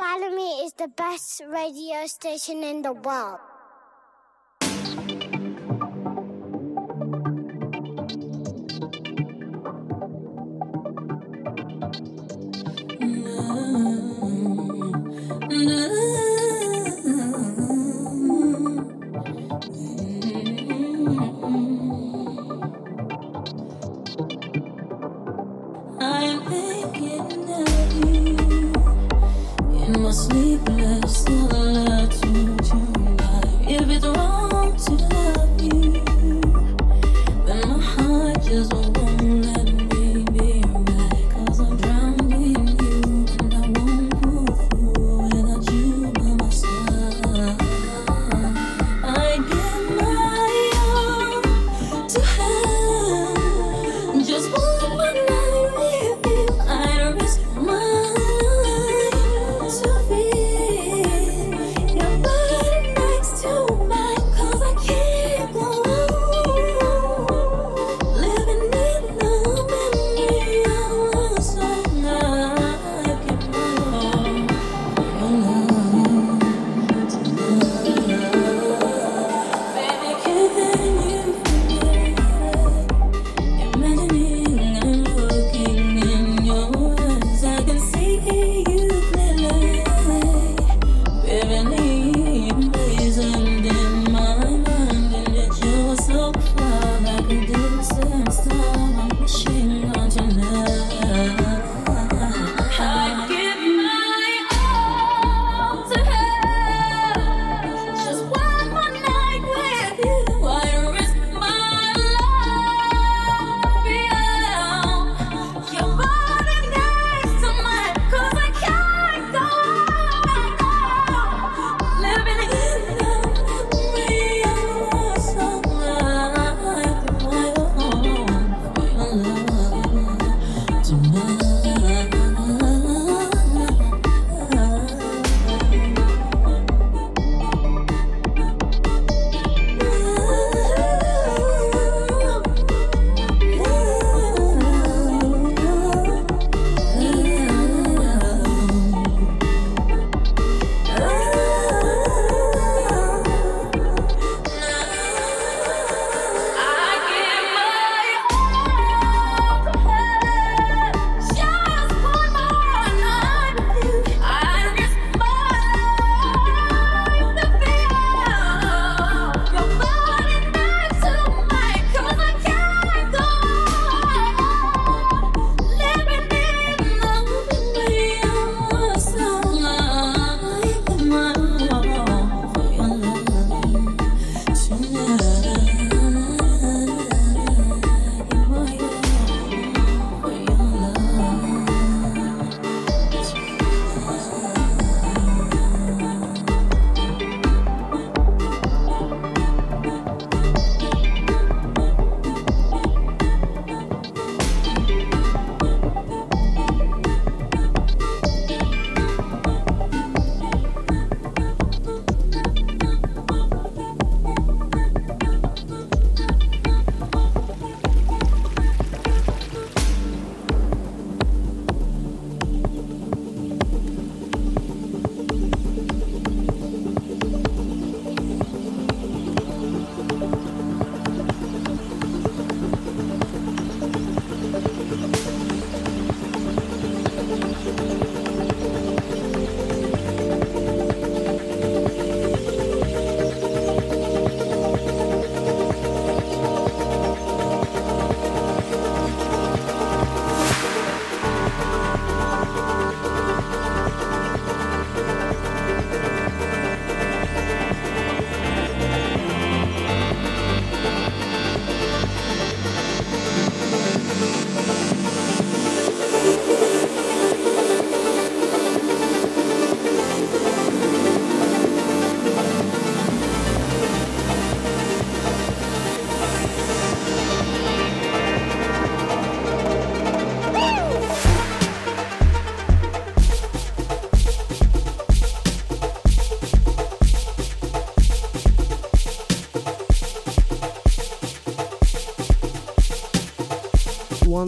Follow Me is the best radio station in the world.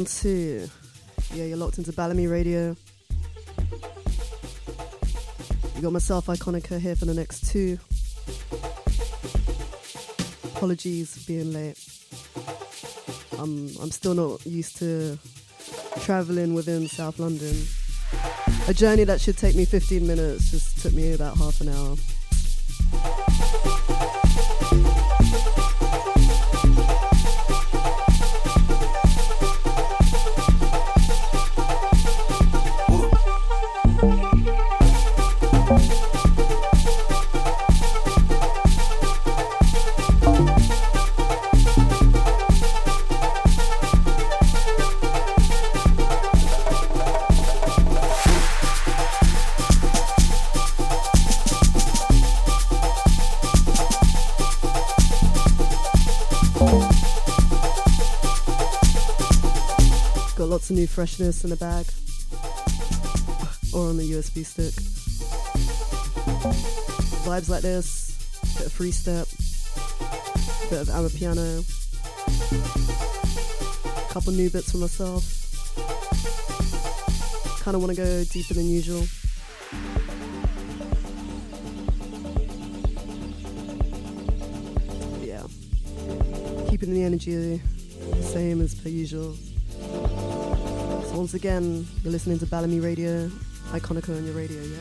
two. Yeah, you're locked into Balamii Radio. You got myself, Ikonika, here for the next two. Apologies for being late. I'm I'm still not used to traveling within South London. A journey that should take me 15 minutes just took me about half an hour. Lots of new freshness in the bag or on the USB stick. Vibes like this, bit of free step, bit of amapiano, a couple new bits for myself. Kind of want to go deeper than usual. Yeah, keeping the energy the same as per usual. Once again, you're listening to Balamii Radio, Ikonika on your radio, yeah?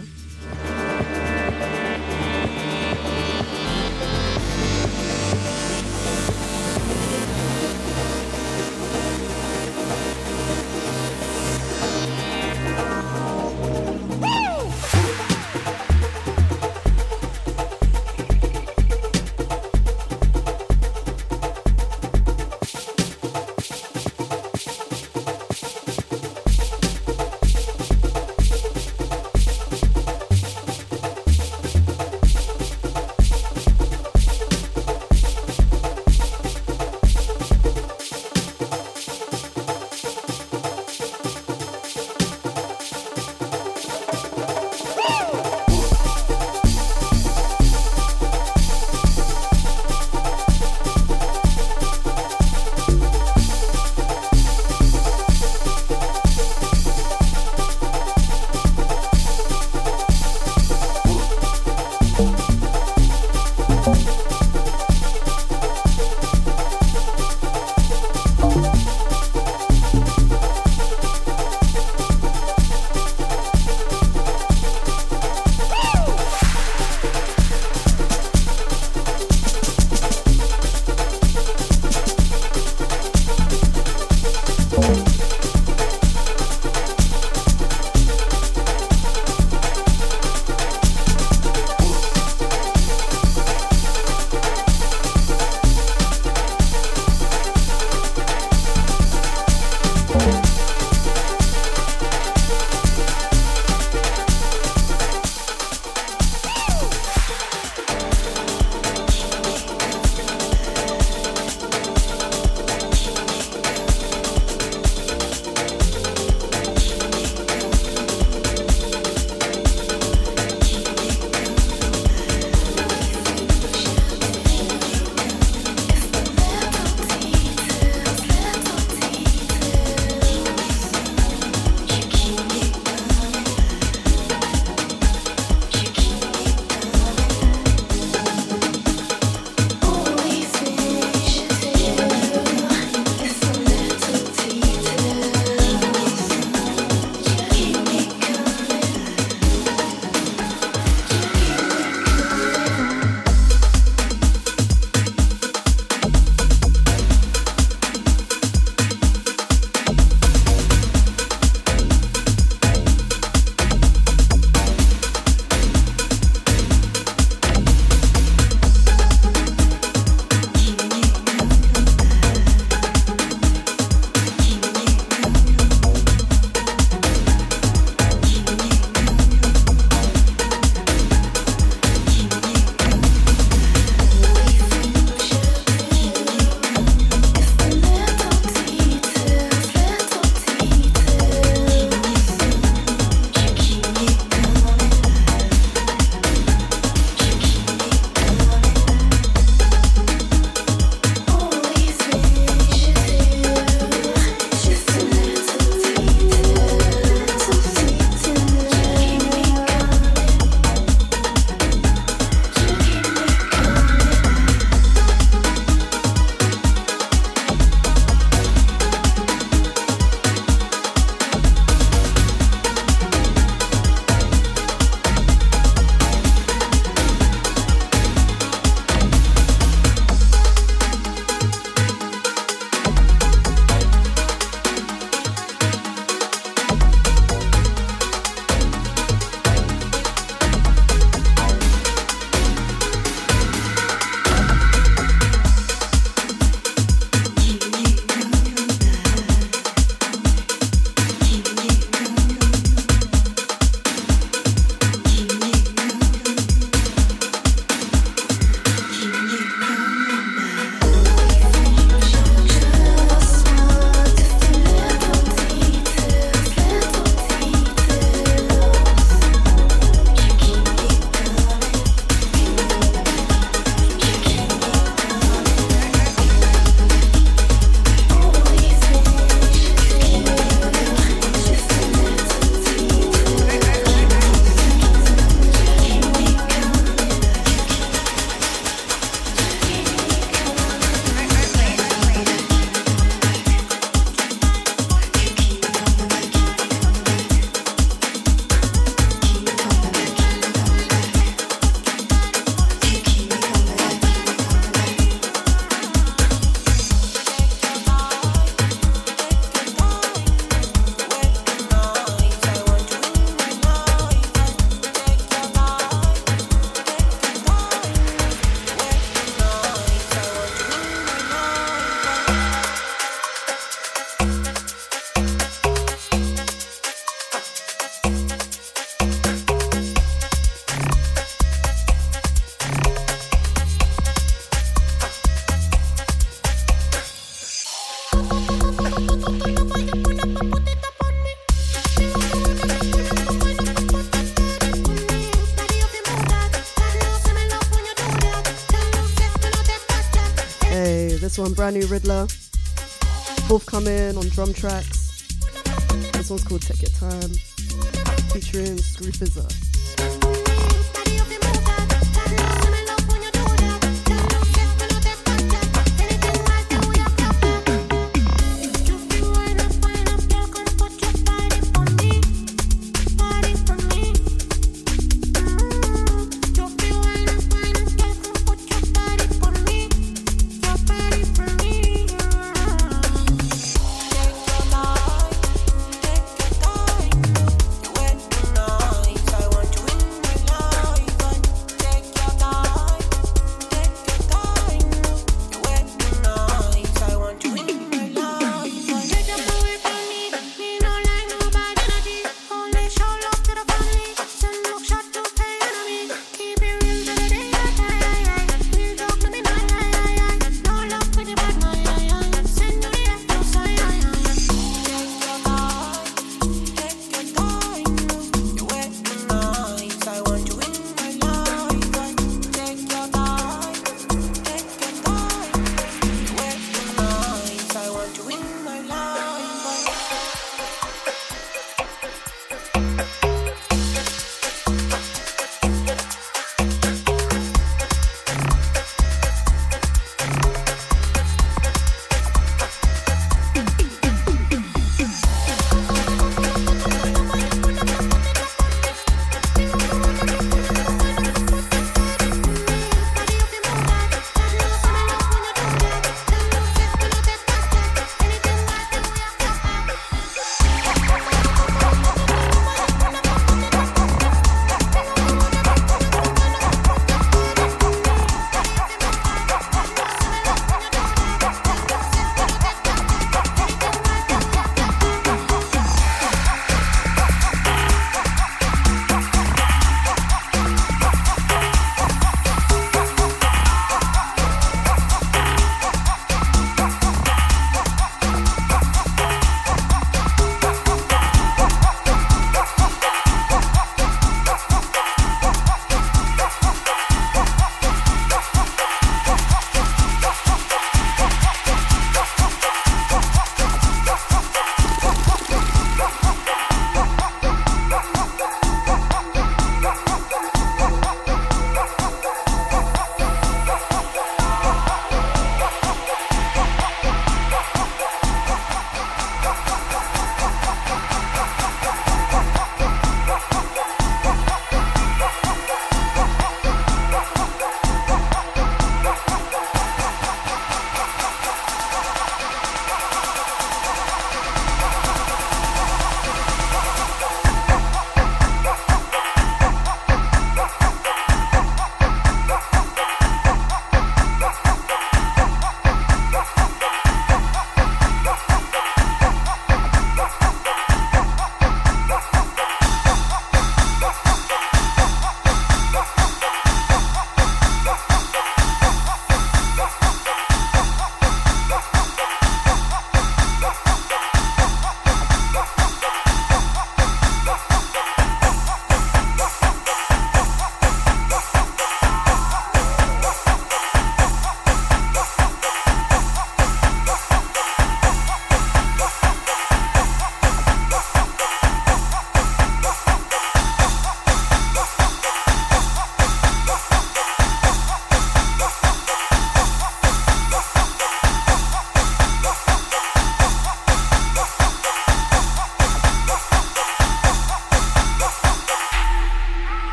One brand new Riddler. Forthcoming on drum tracks. This one's called Take Your Time. Featuring Screw.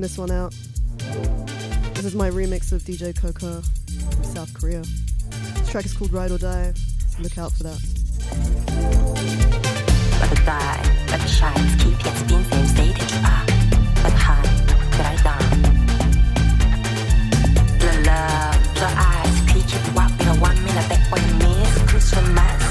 This one out. This is my remix of DJ Coco from South Korea. This track is called Ride or Die, so look out for that. But the die, but the shines keep yet same state you are. But high, I. The love, the eyes, one minute back when miss it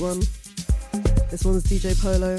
one. This one's DJ Polo,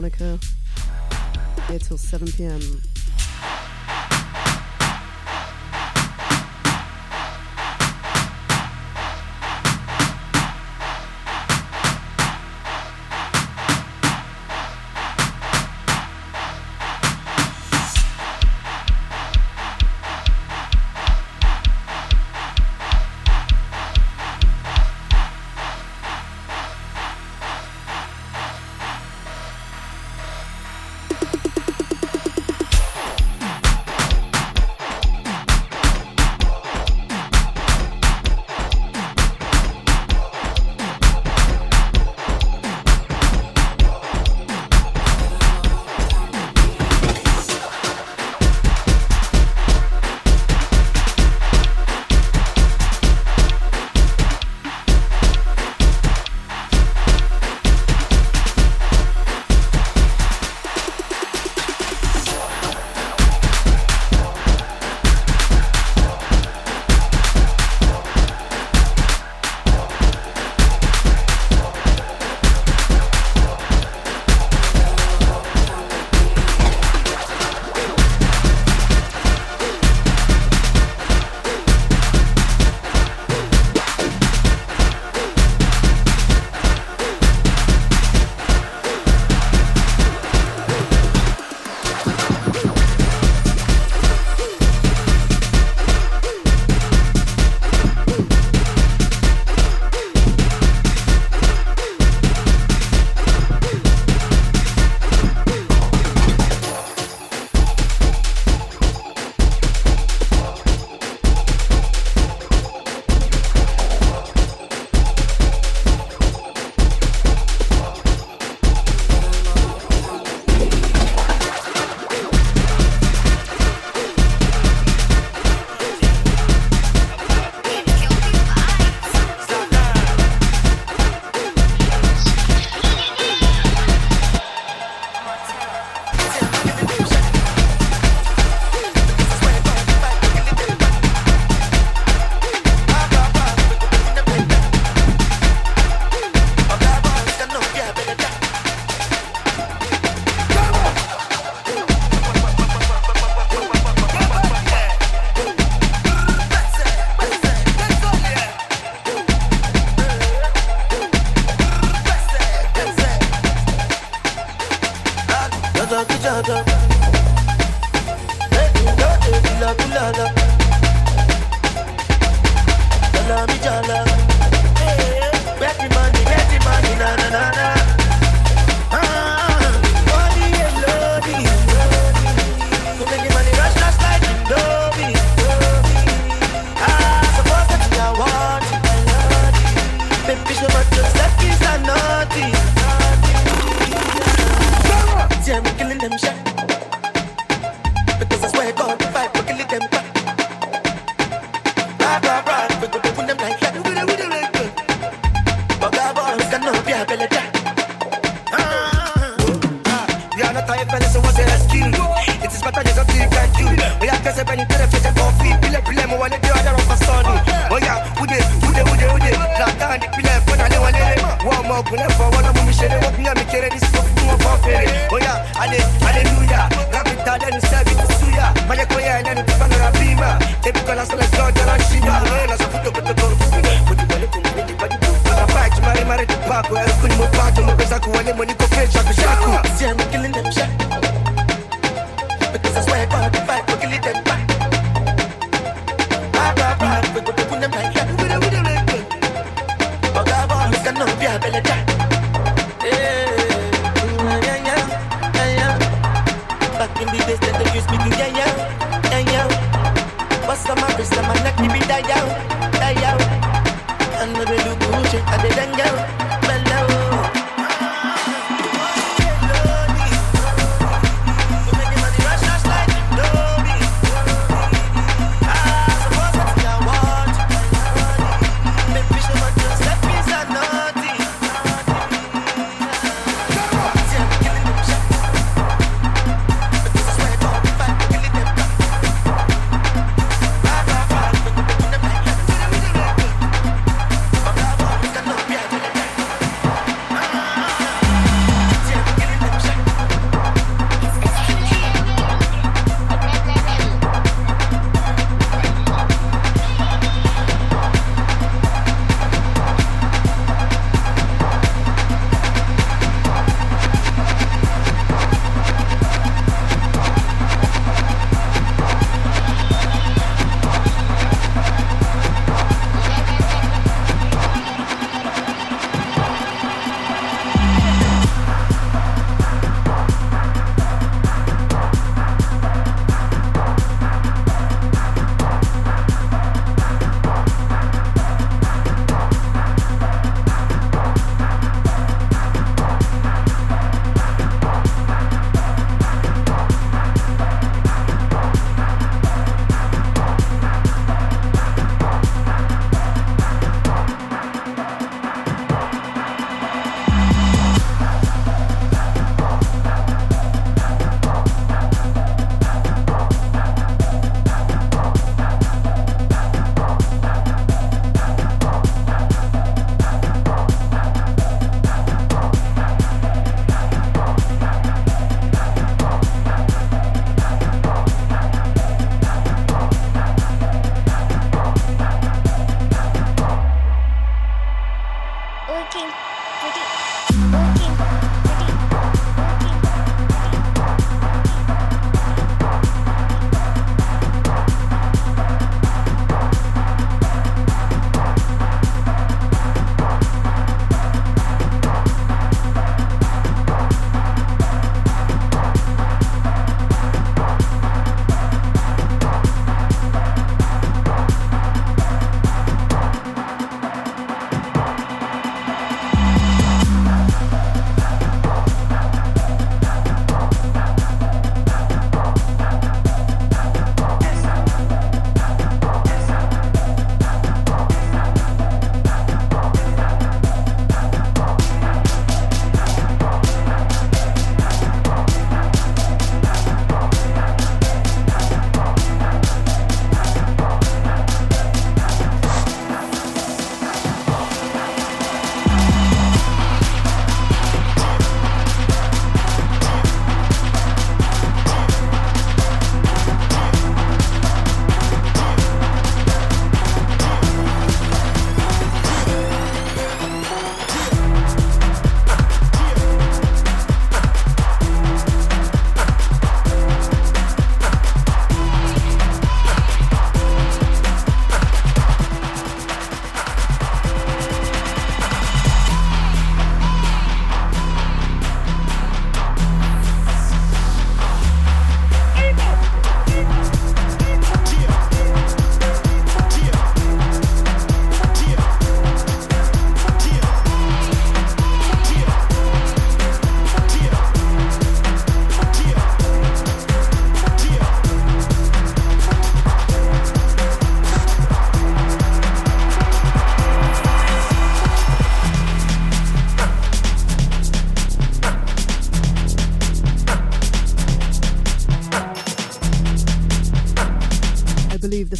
myself, here till 7 pm.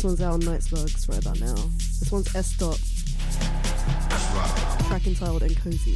This one's out on Night Slugs right about now. This one's S dot. Track entitled and cozy.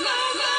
no, no.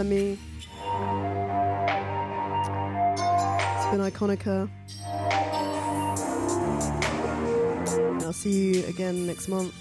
Balamii. It's been Ikonika. I'll see you again next month.